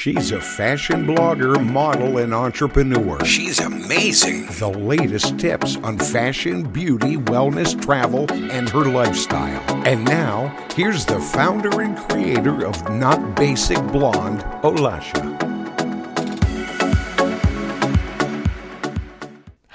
She's a fashion blogger, model, and entrepreneur. She's amazing. The latest tips on fashion, beauty, wellness, travel, and her lifestyle. And now, here's the founder and creator of Not Basic Blonde, Olasha.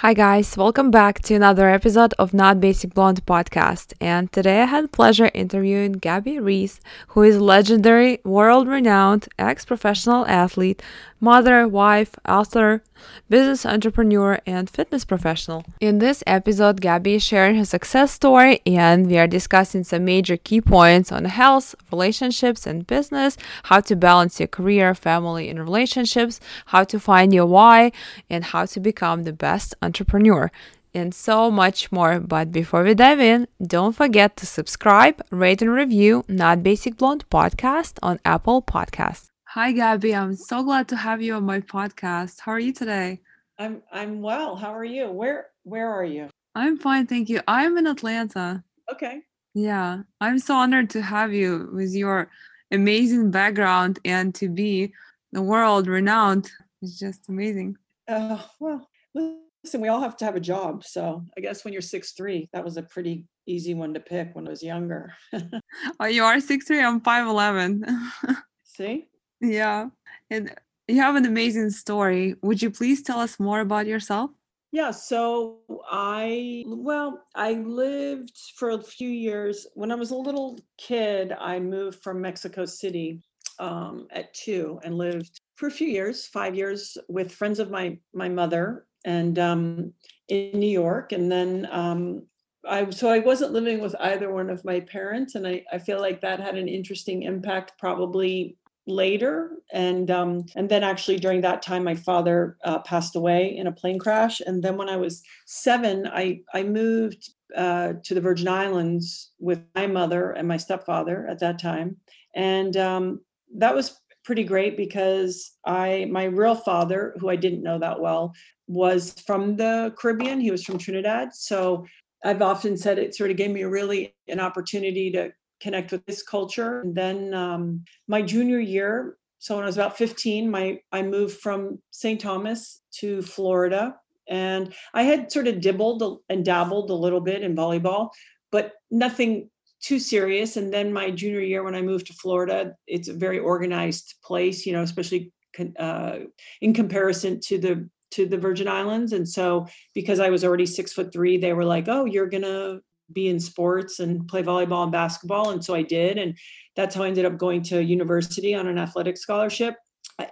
Hi guys, welcome back to another episode of Not Basic Blonde podcast. And today I had the pleasure interviewing Gabby Reece, who is legendary, world-renowned ex-professional athlete, mother, wife, author, business entrepreneur, and fitness professional. In this episode, Gabby is sharing her success story and we are discussing some major key points on health, relationships, and business, how to balance your career, family, and relationships, how to find your why, and how to become the best entrepreneur and so much more. But before we dive in, don't forget to subscribe, rate, and review Not Basic Blonde podcast on Apple Podcasts. Hi, Gabby. I'm so glad to have you on my podcast. How are you today? I'm I'm well. How are you? Where where are you? I'm fine, thank you. I'm in Atlanta. Okay. Yeah, I'm so honored to have you with your amazing background and to be the world renowned. It's just amazing. Uh, well, listen, we all have to have a job. So I guess when you're six three, that was a pretty easy one to pick when I was younger. oh, you are six three. I'm five eleven. See? Yeah. And you have an amazing story. Would you please tell us more about yourself? Yeah, so I, well, I lived for a few years. When I was a little kid, I moved from Mexico City um, at two and lived for a few years, five years, with friends of my my mother and um, in New York. And then um, I, so I wasn't living with either one of my parents, and I, I feel like that had an interesting impact, probably later. And um, and then actually during that time my father uh, passed away in a plane crash. And then when i was seven i i moved uh, to the virgin islands with my mother and my stepfather at that time. And um, that was pretty great because i my real father who i didn't know that well was from the caribbean. He was from trinidad. So i've often said it sort of gave me really an opportunity to connect with this culture. And then um, my junior year, so when I was about 15, my I moved from St. Thomas to Florida. And I had sort of dibbled and dabbled a little bit in volleyball, but nothing too serious. And then my junior year, when I moved to Florida, it's a very organized place, you know, especially uh, in comparison to the to the Virgin Islands. And so because I was already six foot three, they were like, "Oh, you're gonna be in sports and play volleyball and basketball. And so I did. And that's how I ended up going to university on an athletic scholarship.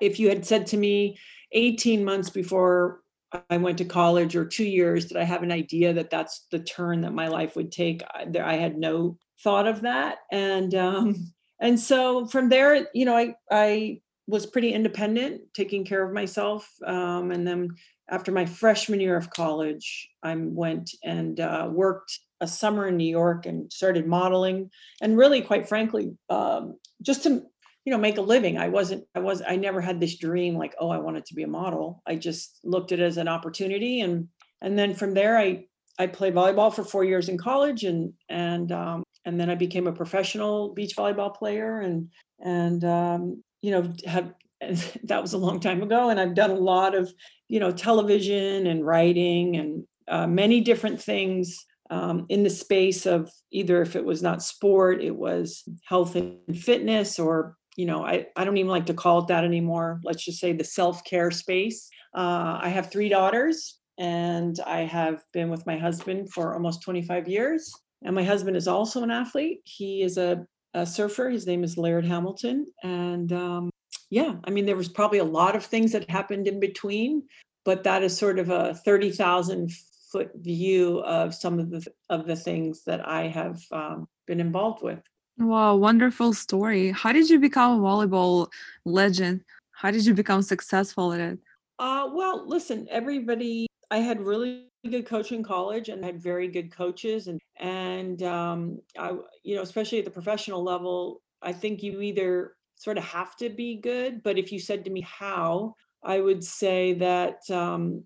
If you had said to me 18 months before I went to college or two years, did I have an idea that that's the turn that my life would take? I, I had no thought of that. And, um, and so from there, you know, I, I was pretty independent, taking care of myself. Um, and then after my freshman year of college, I went and uh, worked a summer in New York and started modeling. And really, quite frankly, um, just to you know make a living i wasn't i was i never had this dream like oh i wanted to be a model i just looked at it as an opportunity and and then from there i i played volleyball for four years in college and and um, and then i became a professional beach volleyball player and and um, you know have that was a long time ago and i've done a lot of you know television and writing and uh, many different things um, in the space of either if it was not sport it was health and fitness or you know I, I don't even like to call it that anymore. Let's just say the self-care space. Uh, i have three daughters and i have been with my husband for almost 25 years. And my husband is also an athlete. He is a, a surfer. His name is laird hamilton. And um, yeah i mean there was probably a lot of things that happened in between but that is sort of a 30,000 foot view of some of the of the things that I have um, been involved with. Wow, wonderful story. How did you become a volleyball legend? How did you become successful at it? Uh, well, listen, everybody. I had really good coach in college, and I had very good coaches, and and um, I, you know, especially at the professional level, I think you either sort of have to be good, but if you said to me how, I would say that um,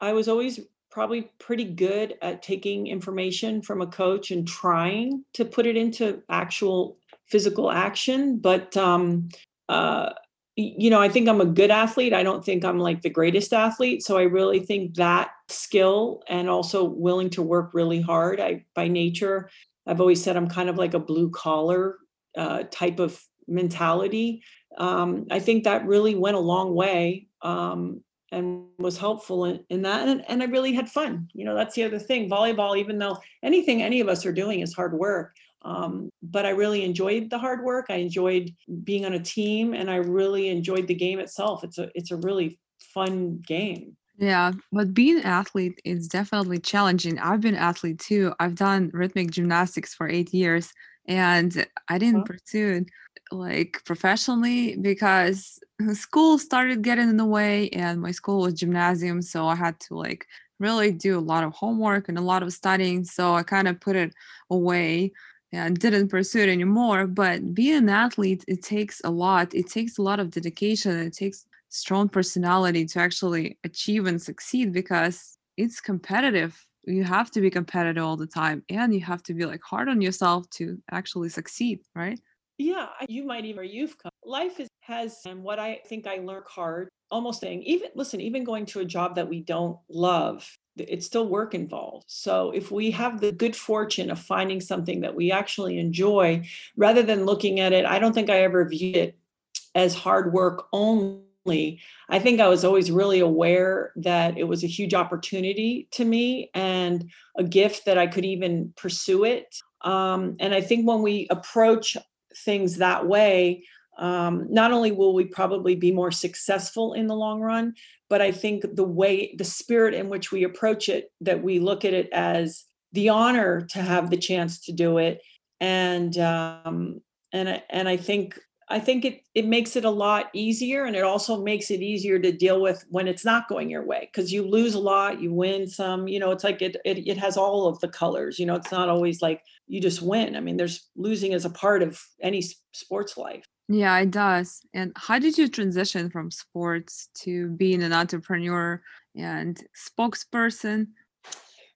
I was always probably pretty good at taking information from a coach and trying to put it into actual physical action. But, um, uh, you know, I think I'm a good athlete. I don't think I'm like the greatest athlete. So I really think that skill and also willing to work really hard. I, by nature, I've always said I'm kind of like a blue collar uh, type of mentality. Um, I think that really went a long way. Um, and was helpful in, in that and, and i really had fun you know that's the other thing volleyball even though anything any of us are doing is hard work um, but i really enjoyed the hard work i enjoyed being on a team and i really enjoyed the game itself it's a it's a really fun game yeah, but being an athlete is definitely challenging. I've been an athlete too. I've done rhythmic gymnastics for eight years and I didn't huh? pursue like professionally because school started getting in the way and my school was gymnasium so i had to like really do a lot of homework and a lot of studying so i kind of put it away and didn't pursue it anymore but being an athlete it takes a lot it takes a lot of dedication it takes strong personality to actually achieve and succeed because it's competitive you have to be competitive all the time and you have to be like hard on yourself to actually succeed right yeah, you might even you've come. Life is has and what I think I learned hard, almost saying, even listen, even going to a job that we don't love, it's still work involved. So if we have the good fortune of finding something that we actually enjoy, rather than looking at it, I don't think I ever viewed it as hard work only. I think I was always really aware that it was a huge opportunity to me and a gift that I could even pursue it. Um, and I think when we approach things that way, um, not only will we probably be more successful in the long run, but I think the way, the spirit in which we approach it, that we look at it as the honor to have the chance to do it, and um, and and I think I think it it makes it a lot easier, and it also makes it easier to deal with when it's not going your way because you lose a lot, you win some. You know, it's like it, it it has all of the colors. You know, it's not always like you just win. I mean, there's losing as a part of any sports life. Yeah, it does. And how did you transition from sports to being an entrepreneur and spokesperson?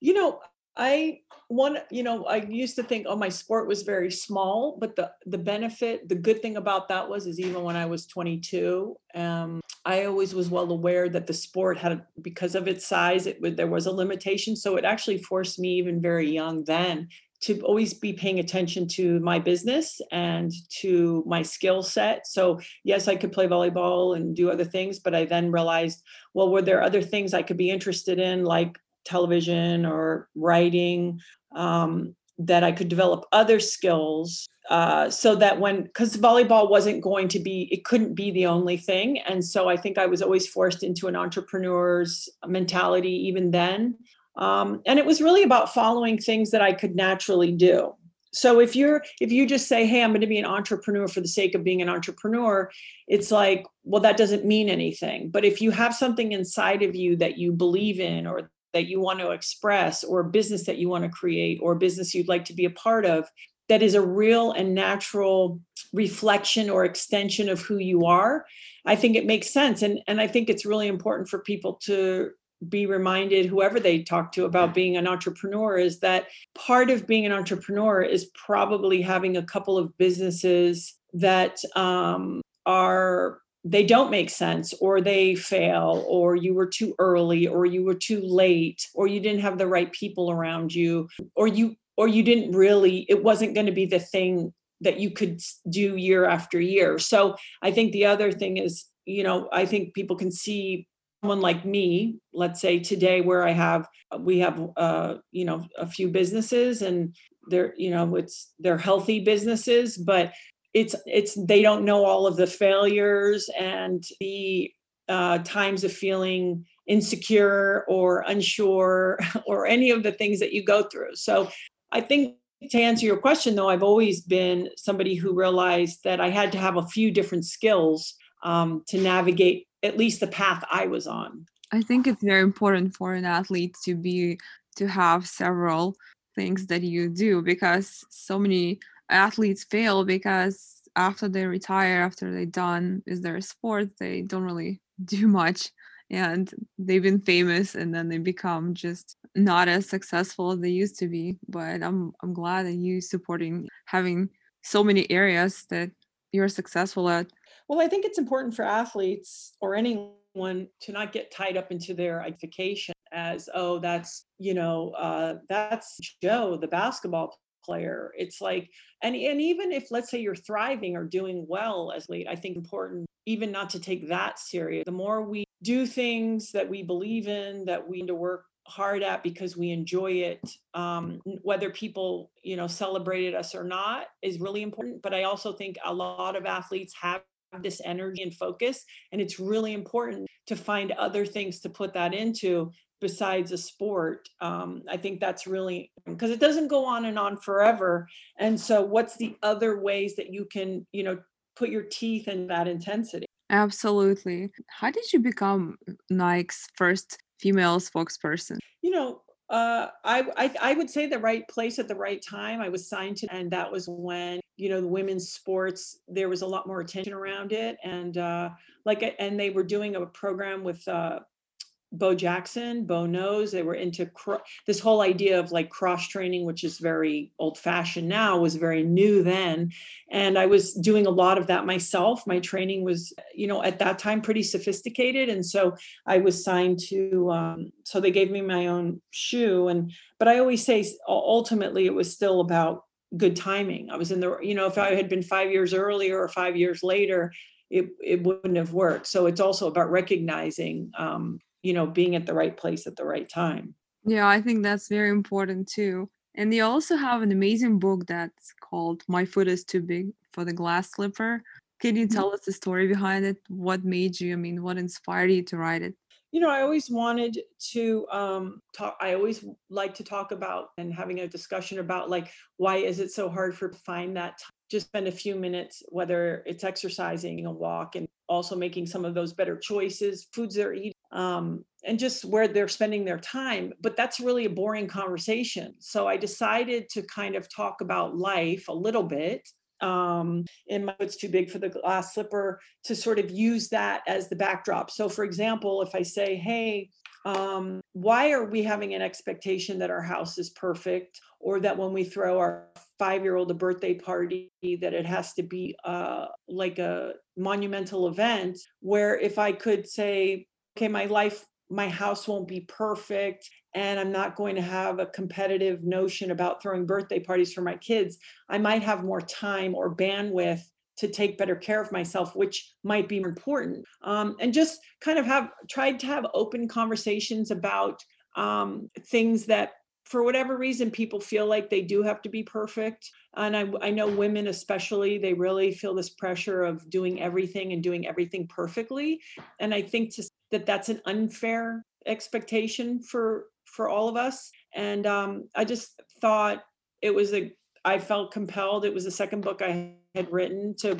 You know, I one you know i used to think oh my sport was very small but the the benefit the good thing about that was is even when i was 22 um, i always was well aware that the sport had because of its size it there was a limitation so it actually forced me even very young then to always be paying attention to my business and to my skill set. So, yes, I could play volleyball and do other things, but I then realized, well, were there other things I could be interested in, like television or writing um, that I could develop other skills uh, so that when because volleyball wasn't going to be it couldn't be the only thing and so i think i was always forced into an entrepreneur's mentality even then. Um, and it was really about following things that i could naturally do. So if you're if you just say hey i'm going to be an entrepreneur for the sake of being an entrepreneur it's like well that doesn't mean anything. But if you have something inside of you that you believe in or that you want to express or a business that you want to create or a business you'd like to be a part of that is a real and natural reflection or extension of who you are i think it makes sense. And and i think it's really important for people to be reminded whoever they talk to about being an entrepreneur is that part of being an entrepreneur is probably having a couple of businesses that um, are they don't make sense or they fail or you were too early or you were too late or you didn't have the right people around you or you or you didn't really it wasn't going to be the thing that you could do year after year. So i think the other thing is you know i think people can see someone like me let's say today where i have we have uh you know a few businesses and they're you know it's they're healthy businesses but it's it's they don't know all of the failures and the uh, times of feeling insecure or unsure or any of the things that you go through. So i think to answer your question though i've always been somebody who realized that i had to have a few different skills um, to navigate at least the path i was on. I think it's very important for an athlete to be to have several things that you do because so many athletes fail because after they retire, after they're done is their sport, they don't really do much and they've been famous and then they become just not as successful as they used to be. But I'm I'm glad that you supporting having so many areas that you're successful at. Well, I think it's important for athletes or anyone to not get tied up into their identification as, oh, that's, you know, uh, that's Joe, the basketball player. It's like, and, and even if let's say you're thriving or doing well as late, I think important even not to take that serious. The more we do things that we believe in, that we need to work hard at because we enjoy it um, whether people you know celebrated us or not is really important but i also think a lot of athletes have this energy and focus and it's really important to find other things to put that into besides a sport um, i think that's really because it doesn't go on and on forever and so what's the other ways that you can you know put your teeth in that intensity absolutely how did you become nike's first female spokesperson you know uh, I, I, I would say the right place at the right time. I was signed to, and that was when you know the women's sports there was a lot more attention around it, and uh, like and they were doing a program with uh, Bo Jackson, Bo knows they were into cro- this whole idea of like cross training, which is very old fashioned now, was very new then. And I was doing a lot of that myself. My training was, you know, at that time pretty sophisticated. And so I was signed to, um, so they gave me my own shoe. And, but I always say ultimately it was still about good timing. I was in the, you know, if I had been five years earlier or five years later, it, it wouldn't have worked. So it's also about recognizing, um, you know being at the right place at the right time. Yeah i think that's very important too. And they also have an amazing book that's called my foot is too big for the glass slipper. Can you mm-hmm. tell us the story behind it? What made you i mean what inspired you to write it? You know i always wanted to um talk i always like to talk about and having a discussion about like why is it so hard for find that time just spend a few minutes whether it's exercising a walk and also making some of those better choices foods they're eating um, and just where they're spending their time. But that's really a boring conversation. So I decided to kind of talk about life a little bit. Um, and my it's too big for the glass slipper to sort of use that as the backdrop. So, for example, if I say, hey, um, why are we having an expectation that our house is perfect or that when we throw our five year old a birthday party that it has to be uh, like a monumental event where if i could say okay, my life, my house won't be perfect, and I'm not going to have a competitive notion about throwing birthday parties for my kids. I might have more time or bandwidth to take better care of myself, which might be important. Um, and just kind of have tried to have open conversations about um, things that for whatever reason people feel like they do have to be perfect. And I, I know women especially they really feel this pressure of doing everything and doing everything perfectly. And i think to that that's an unfair expectation for for all of us. And um, i just thought it was a i felt compelled. It was the second book i had written to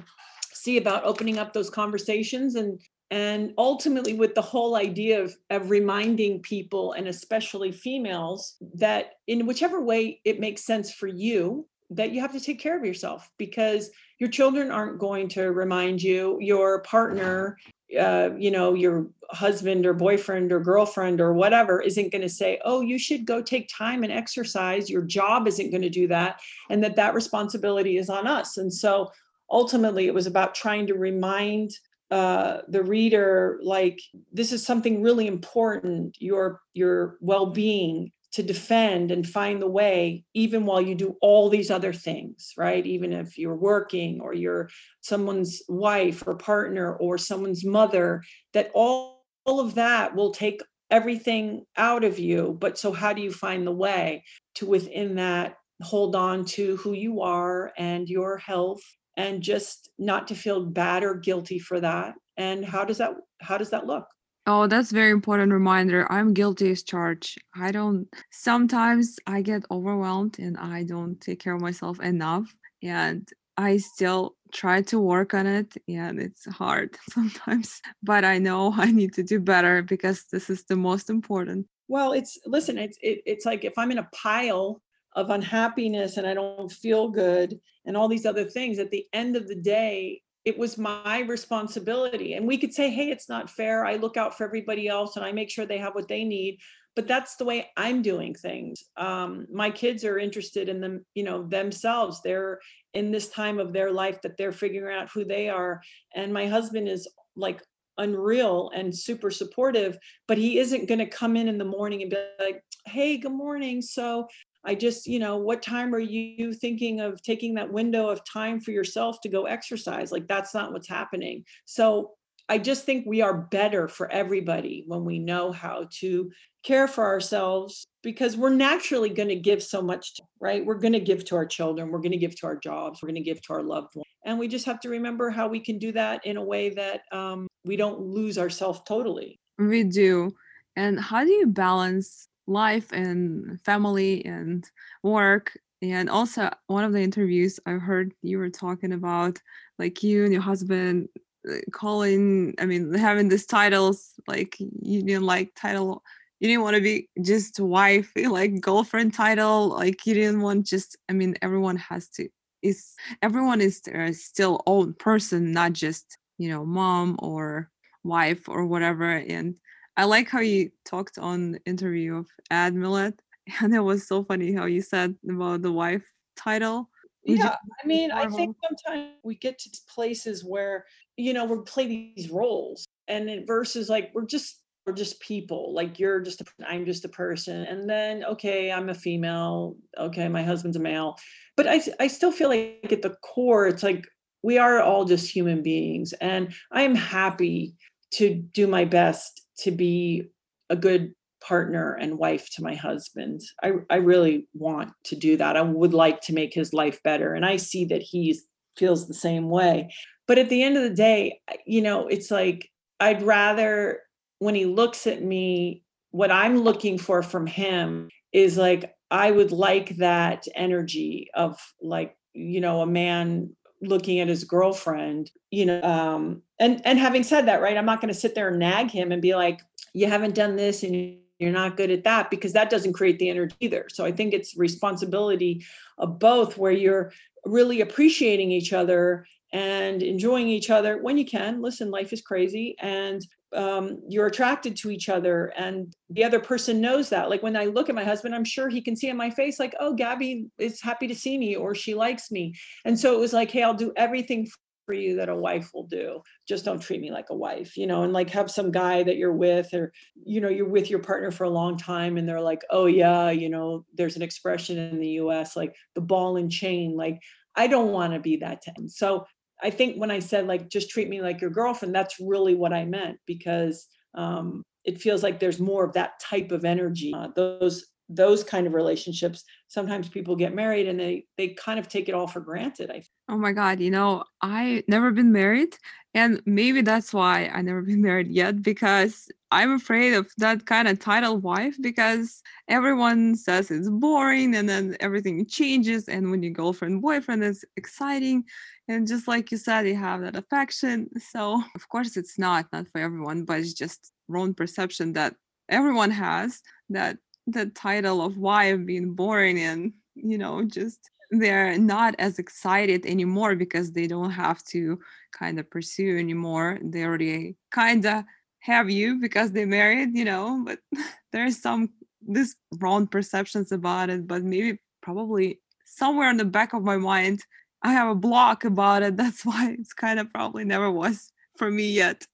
see about opening up those conversations and and ultimately with the whole idea of, of reminding people and especially females that in whichever way it makes sense for you that you have to take care of yourself because your children aren't going to remind you your partner uh, you know your husband or boyfriend or girlfriend or whatever isn't going to say oh you should go take time and exercise. Your job isn't going to do that and that that responsibility is on us. And so ultimately it was about trying to remind uh, the reader like this is something really important your your well-being to defend and find the way even while you do all these other things right? Even if you're working or you're someone's wife or partner or someone's mother that all, all of that will take everything out of you. But so how do you find the way to within that hold on to who you are and your health and just not to feel bad or guilty for that and how does that how does that look Oh, that's very important reminder. I'm guilty as charged. I don't sometimes I get overwhelmed and I don't take care of myself enough and I still try to work on it and it's hard sometimes, but I know I need to do better because this is the most important. Well, it's listen, it's it, it's like if I'm in a pile of unhappiness and I don't feel good and all these other things at the end of the day it was my responsibility. And we could say hey it's not fair. I look out for everybody else and i make sure they have what they need. But that's the way i'm doing things. Um, my kids are interested in them you know themselves. They're in this time of their life that they're figuring out who they are. And my husband is like unreal and super supportive but he isn't going to come in in the morning and be like hey good morning. So I just, you know, what time are you thinking of taking that window of time for yourself to go exercise? Like that's not what's happening. So I just think we are better for everybody when we know how to care for ourselves because we're naturally going to give so much, to, right? We're going to give to our children, we're going to give to our jobs, we're going to give to our loved ones. And we just have to remember how we can do that in a way that um, we don't lose ourselves totally. We do. And how do you balance life and family and work. And also one of the interviews i heard you were talking about like you and your husband uh, calling i mean having these titles like you didn't like title you didn't want to be just wife like girlfriend title like you didn't want just i mean everyone has to is everyone is uh, still own person not just you know mom or wife or whatever. And I like how you talked on the interview of Ed Mylett, and it was so funny how you said about the wife title. Would yeah, I mean, I think sometimes we get to places where you know we play these roles, and it versus like we're just we're just people. Like you're just a, I'm just a person, and then okay, I'm a female. Okay, my husband's a male, but I I still feel like at the core, it's like we are all just human beings, and I am happy to do my best to be a good partner and wife to my husband. I, I really want to do that. I would like to make his life better. And I see that he feels the same way. But at the end of the day, you know, it's like I'd rather when he looks at me, what I'm looking for from him is like, I would like that energy of like, you know, a man looking at his girlfriend you know um and and having said that right i'm not going to sit there and nag him and be like you haven't done this and you're not good at that because that doesn't create the energy either. So i think it's responsibility of both where you're really appreciating each other and enjoying each other when you can. Listen life is crazy and um, you're attracted to each other and the other person knows that. Like when i look at my husband i'm sure he can see in my face like oh gabby is happy to see me or she likes me. And so it was like hey i'll do everything for you that a wife will do. Just don't treat me like a wife you know and like have some guy that you're with or you know you're with your partner for a long time and they're like oh yeah you know there's an expression in the us like the ball and chain like i don't want to be that to him. So I think when I said like just treat me like your girlfriend, that's really what I meant because um, it feels like there's more of that type of energy. Uh, those those kind of relationships sometimes people get married and they they kind of take it all for granted i think. oh my god you know i never been married and maybe that's why i never been married yet because i'm afraid of that kind of title wife because everyone says it's boring and then everything changes and when your girlfriend boyfriend is exciting and just like you said you have that affection so of course it's not not for everyone but it's just wrong perception that everyone has that the title of wife being boring and you know just they're not as excited anymore because they don't have to kind of pursue anymore. They already kind of have you because they married, you know, but there's some this wrong perceptions about it, but maybe probably somewhere in the back of my mind I have a block about it. That's why it's kind of probably never was for me yet.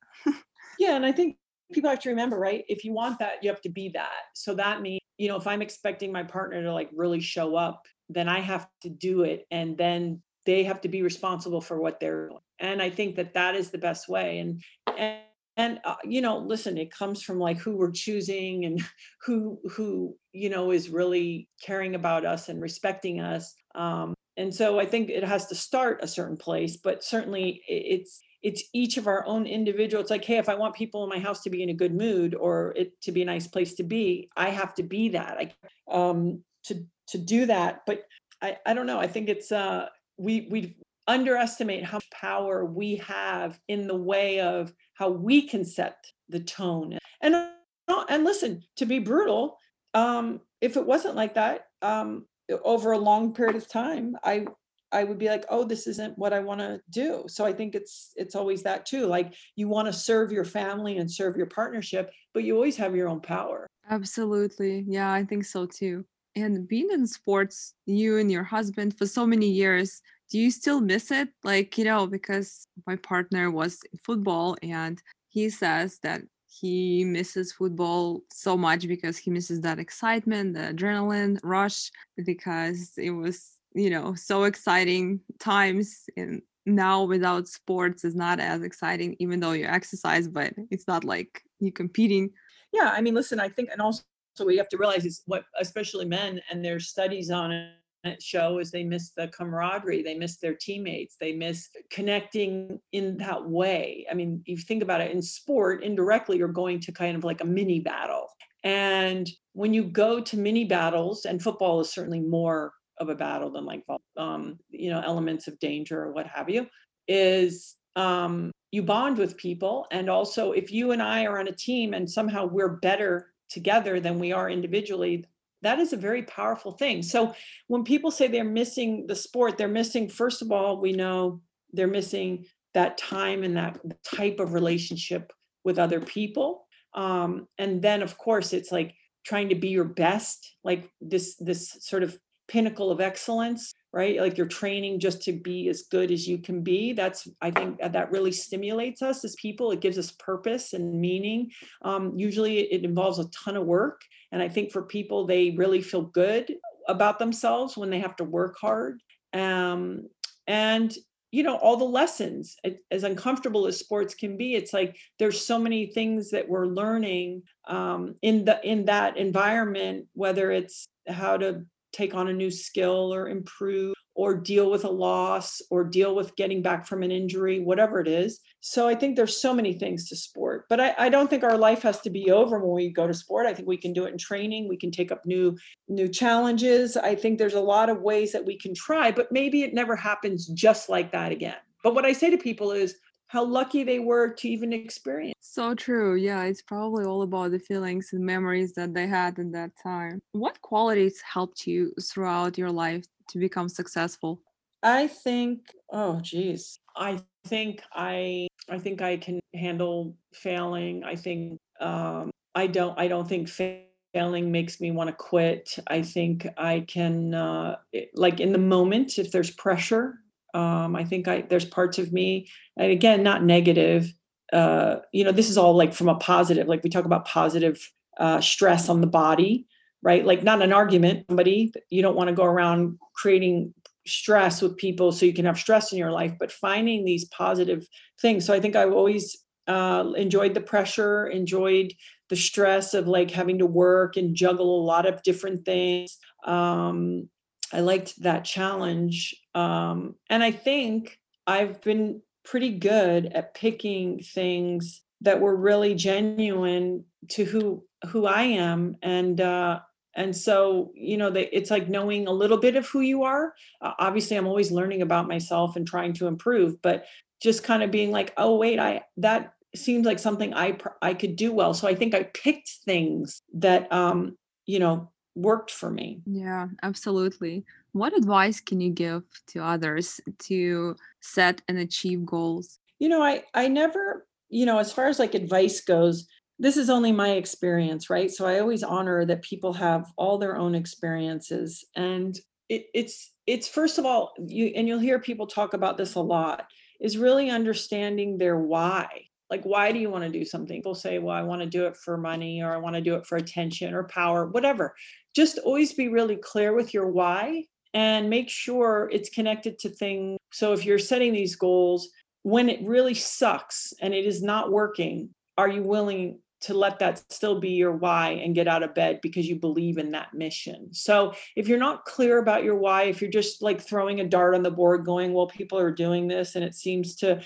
yeah, and I think people have to remember, right? If you want that, you have to be that. So that means, you know, if I'm expecting my partner to like really show up then I have to do it. And then they have to be responsible for what they're doing. And I think that that is the best way. And, and, and uh, you know listen it comes from like who we're choosing and who who you know is really caring about us and respecting us um, and so i think it has to start a certain place but certainly it's it's each of our own individual it's like hey if i want people in my house to be in a good mood or it to be a nice place to be i have to be that i um to to do that. But I, I don't know. I think it's uh we we underestimate how power we have in the way of how we can set the tone. And uh, and listen, to be brutal, um, if it wasn't like that, um, over a long period of time, I I would be like, oh, this isn't what I want to do. So I think it's it's always that too. Like you want to serve your family and serve your partnership, but you always have your own power. Absolutely. Yeah, I think so too. And being in sports, you and your husband for so many years, do you still miss it? Like, you know, because my partner was in football and he says that he misses football so much because he misses that excitement, the adrenaline rush, because it was, you know, so exciting times. And now without sports is not as exciting, even though you exercise, but it's not like you competing. Yeah, I mean, listen, I think, and also so we have to realize is what especially men and their studies on it show is they miss the camaraderie they miss their teammates they miss connecting in that way. I mean you think about it in sport indirectly you're going to kind of like a mini battle. And when you go to mini battles and football is certainly more of a battle than like um, you know elements of danger or what have you is um, you bond with people. And also if you and i are on a team and somehow we're better together than we are individually that is a very powerful thing. So when people say they're missing the sport they're missing first of all we know they're missing that time and that type of relationship with other people. Um, and then of course it's like trying to be your best like this this sort of pinnacle of excellence right? Like you're training just to be as good as you can be that's i think that really stimulates us as people. It gives us purpose and meaning. Um, usually it involves a ton of work and i think for people they really feel good about themselves when they have to work hard. Um, and you know all the lessons as uncomfortable as sports can be it's like there's so many things that we're learning um, in the in that environment whether it's how to take on a new skill or improve or deal with a loss or deal with getting back from an injury, whatever it is. So I think there's so many things to sport, but I, I, don't think our life has to be over when we go to sport. I think we can do it in training. We can take up new new challenges. I think there's a lot of ways that we can try, but maybe it never happens just like that again. But what I say to people is how lucky they were to even experience. So true. Yeah, it's probably all about the feelings and memories that they had in that time. What qualities helped you throughout your life to become successful? I think, oh geez. I think I I think I can handle failing. I think um I don't I don't think failing makes me want to quit. I think I can uh like in the moment if there's pressure um, I think I there's parts of me, and again, not negative. Uh, you know, this is all like from a positive. Like we talk about positive uh, stress on the body, right? Like not an argument. Somebody you don't want to go around creating stress with people so you can have stress in your life, but finding these positive things. So I think I've always uh, enjoyed the pressure, enjoyed the stress of like having to work and juggle a lot of different things. Um, I liked that challenge. Um, and I think I've been pretty good at picking things that were really genuine to who who I am and uh and so you know they, it's like knowing a little bit of who you are uh, obviously i'm always learning about myself and trying to improve but just kind of being like oh wait i that seems like something i i could do well so i think i picked things that um you know worked for me. Yeah, absolutely. what advice can you give to others to set and achieve goals? You know, I I never, you know, as far as like advice goes, this is only my experience, right? So I always honor that people have all their own experiences and it, it's it's first of all you and you'll hear people talk about this a lot is really understanding their why like why do you want to do something people say well i want to do it for money or i want to do it for attention or power whatever just always be really clear with your why and make sure it's connected to things so if you're setting these goals when it really sucks and it is not working are you willing to let that still be your why and get out of bed because you believe in that mission. So if you're not clear about your why, if you're just like throwing a dart on the board going, well, people are doing this and it seems to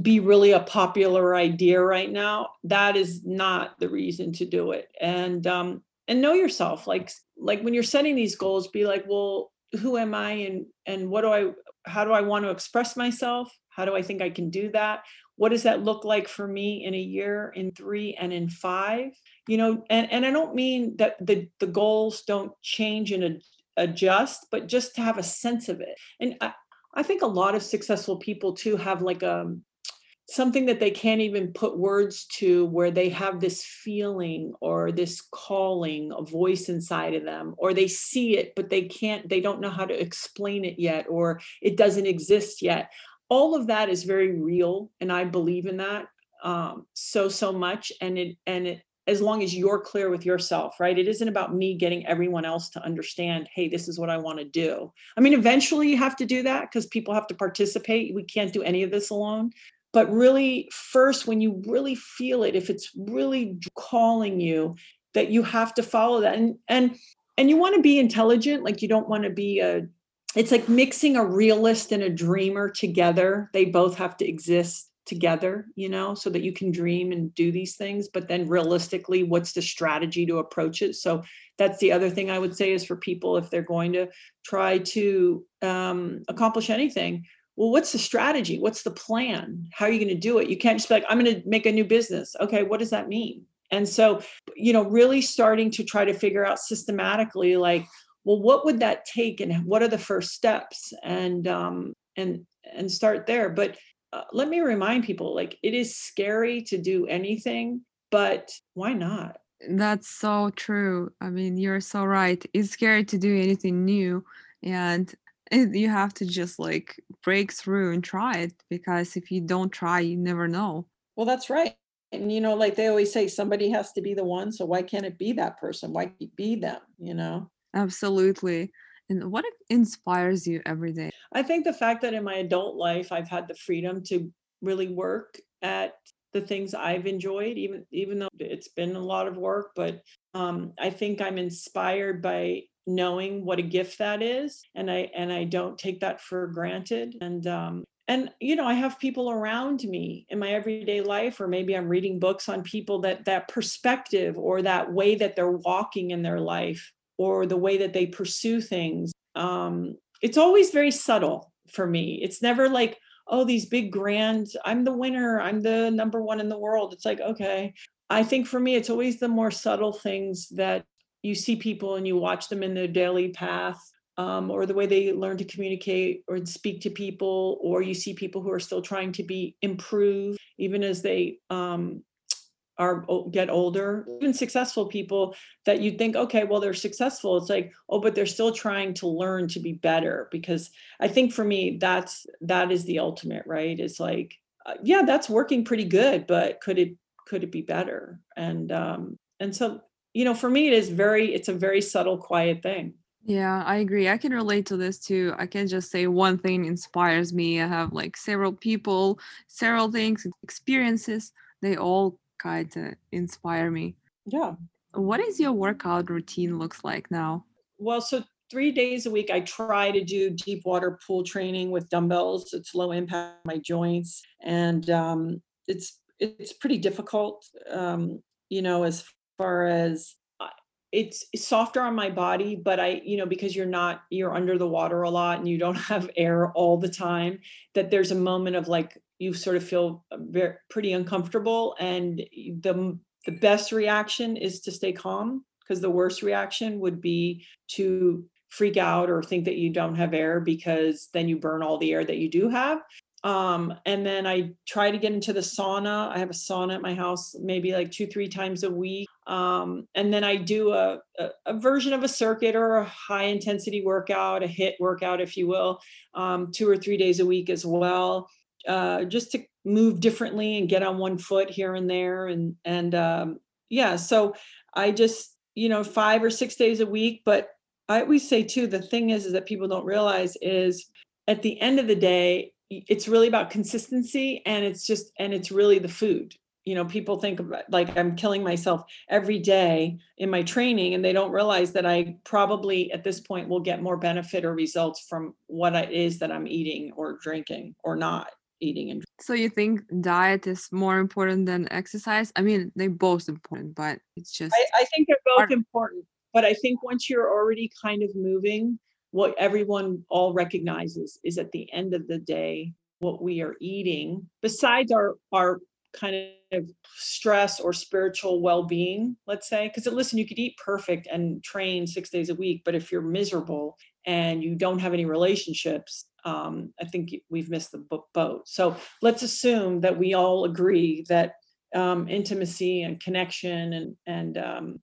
be really a popular idea right now, that is not the reason to do it. And um and know yourself like like when you're setting these goals be like, well, who am I and and what do I how do I want to express myself? How do I think I can do that? what does that look like for me in a year in three and in five you know and, and i don't mean that the, the goals don't change and adjust but just to have a sense of it and I, I think a lot of successful people too have like a um, something that they can't even put words to where they have this feeling or this calling a voice inside of them or they see it but they can't they don't know how to explain it yet or it doesn't exist yet. All of that is very real and i believe in that um, so so much and it and it as long as you're clear with yourself right? It isn't about me getting everyone else to understand hey this is what i want to do. I mean eventually you have to do that because people have to participate. We can't do any of this alone but really first when you really feel it if it's really calling you that you have to follow that and and and you want to be intelligent like you don't want to be a it's like mixing a realist and a dreamer together. They both have to exist together, you know, so that you can dream and do these things. But then realistically, what's the strategy to approach it? So that's the other thing I would say is for people if they're going to try to um, accomplish anything. Well, what's the strategy? What's the plan? How are you going to do it? You can't just be like, I'm going to make a new business. Okay, what does that mean? And so, you know, really starting to try to figure out systematically, like, well what would that take and what are the first steps and um and and start there but uh, let me remind people like it is scary to do anything but why not that's so true i mean you're so right it's scary to do anything new and you have to just like break through and try it because if you don't try you never know well that's right and you know like they always say somebody has to be the one so why can't it be that person why be them you know Absolutely. And what inspires you every day? I think the fact that in my adult life I've had the freedom to really work at the things I've enjoyed, even even though it's been a lot of work, but um, I think I'm inspired by knowing what a gift that is, and I and I don't take that for granted. And um, and you know, I have people around me in my everyday life, or maybe I'm reading books on people that that perspective or that way that they're walking in their life or the way that they pursue things um, it's always very subtle for me it's never like oh these big grand i'm the winner i'm the number one in the world it's like okay i think for me it's always the more subtle things that you see people and you watch them in their daily path um, or the way they learn to communicate or speak to people or you see people who are still trying to be improved even as they um, are get older even successful people that you'd think okay well they're successful. It's like oh but they're still trying to learn to be better because i think for me that's that is the ultimate right? It's like uh, yeah that's working pretty good but could it could it be better? And um and so you know for me it is very it's a very subtle quiet thing yeah, I agree. I can relate to this too. I can just say one thing inspires me. I have like several people, several things, experiences. They all kind of inspire me. Yeah. What is your workout routine looks like now? Well, so three days a week I try to do deep water pool training with dumbbells. It's low impact on my joints, and um, it's it's pretty difficult. Um, you know, as far as uh, it's softer on my body but i you know because you're not you're under the water a lot and you don't have air all the time that there's a moment of like you sort of feel very pretty uncomfortable and the the best reaction is to stay calm because the worst reaction would be to freak out or think that you don't have air because then you burn all the air that you do have. Um, and then I try to get into the sauna. I have a sauna at my house, maybe like two, three times a week. Um, and then I do a, a, a, version of a circuit or a high intensity workout, a HIIT workout, if you will, um, two or three days a week as well, uh, just to move differently and get on one foot here and there. And, and um, yeah, so I just, you know, five or six days a week. But I always say too, the thing is, is that people don't realize is at the end of the day, it's really about consistency and it's just and it's really the food you know people think about like i'm killing myself every day in my training and they don't realize that i probably at this point will get more benefit or results from what it is that i'm eating or drinking or not eating and drinking. so you think diet is more important than exercise i mean they both important but it's just i, I think they're both important but i think once you're already kind of moving what everyone all recognizes is at the end of the day what we are eating besides our our kind of stress or spiritual well-being let's say because listen you could eat perfect and train six days a week but if you're miserable and you don't have any relationships um, i think we've missed the boat. So let's assume that we all agree that um, intimacy and connection and and um,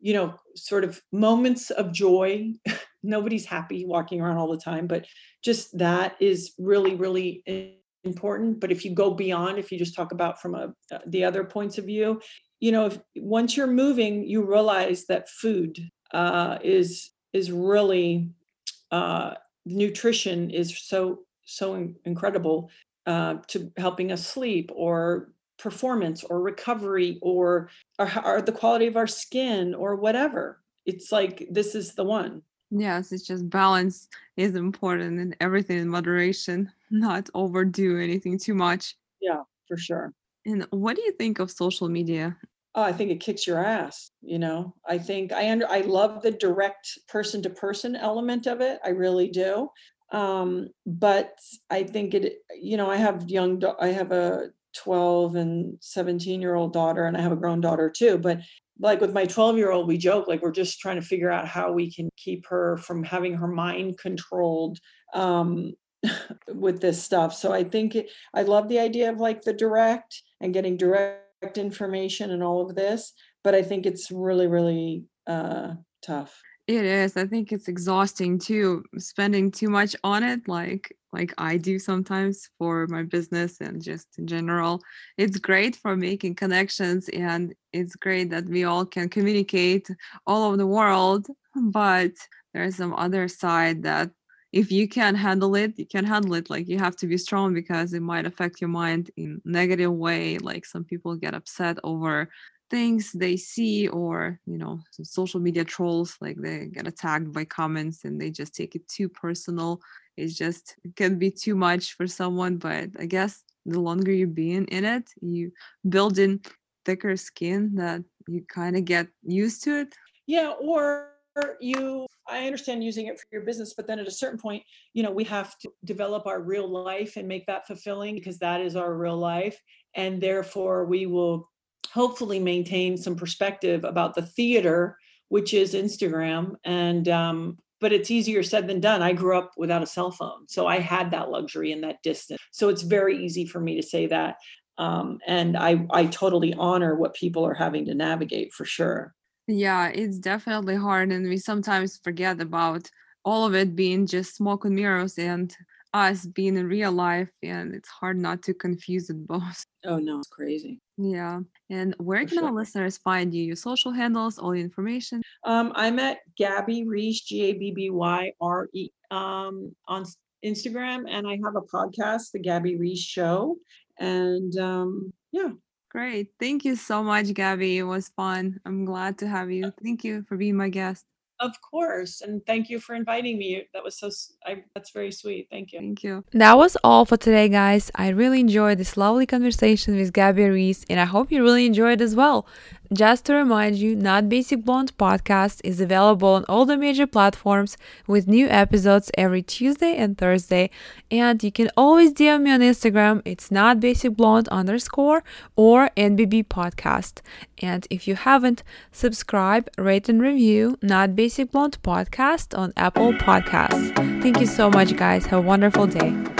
you know sort of moments of joy nobody's happy walking around all the time but just that is really really important but if you go beyond if you just talk about from a uh, the other points of view you know if once you're moving you realize that food uh, is is really uh, nutrition is so so in- incredible uh, to helping us sleep or performance or recovery or, or, or the quality of our skin or whatever. It's like this is the one Yes, it's just balance is important and everything in moderation, not overdo anything too much. Yeah, for sure. And what do you think of social media? Oh, I think it kicks your ass, you know. I think I under I love the direct person to person element of it. I really do. Um, but I think it you know, I have young I have a 12 and 17 year old daughter and I have a grown daughter too, but like with my 12 year old we joke like we're just trying to figure out how we can keep her from having her mind controlled um, with this stuff. So i think it, i love the idea of like the direct and getting direct information and all of this but i think it's really really uh, tough it is. I think it's exhausting too, spending too much on it, like like I do sometimes for my business and just in general. It's great for making connections and it's great that we all can communicate all over the world, but there's some other side that if you can't handle it, you can handle it. Like you have to be strong because it might affect your mind in negative way. Like some people get upset over things they see or you know social media trolls like they get attacked by comments and they just take it too personal. It's just it can be too much for someone but i guess the longer you're being in it you build in thicker skin that you kind of get used to it. Yeah or you i understand using it for your business but then at a certain point you know we have to develop our real life and make that fulfilling because that is our real life and therefore we will hopefully maintain some perspective about the theater, which is Instagram. And um, but it's easier said than done. I grew up without a cell phone, so I had that luxury and that distance. So it's very easy for me to say that. Um, and I I totally honor what people are having to navigate for sure. Yeah, it's definitely hard, and we sometimes forget about all of it being just smoke and mirrors and us being in real life and it's hard not to confuse it both. Oh no it's crazy. Yeah and where For can sure. our listeners find you? Your social handles all the information? Um i'm at gabby reece g-a-b-b-y-r-e um on instagram and i have a podcast the gabby reece show and um yeah. Great thank you so much gabby it was fun i'm glad to have you thank you for being my guest of course. And thank you for inviting me. That was so, I, that's very sweet. Thank you. Thank you. That was all for today, guys. I really enjoyed this lovely conversation with Gabby Reece, and I hope you really enjoyed as well. Just to remind you, Not Basic Blonde podcast is available on all the major platforms with new episodes every Tuesday and Thursday. And you can always DM me on Instagram. It's Not Basic Blonde underscore or NBB podcast. And if you haven't, subscribe, rate, and review Not Basic Blonde podcast on Apple Podcasts. Thank you so much, guys. Have a wonderful day.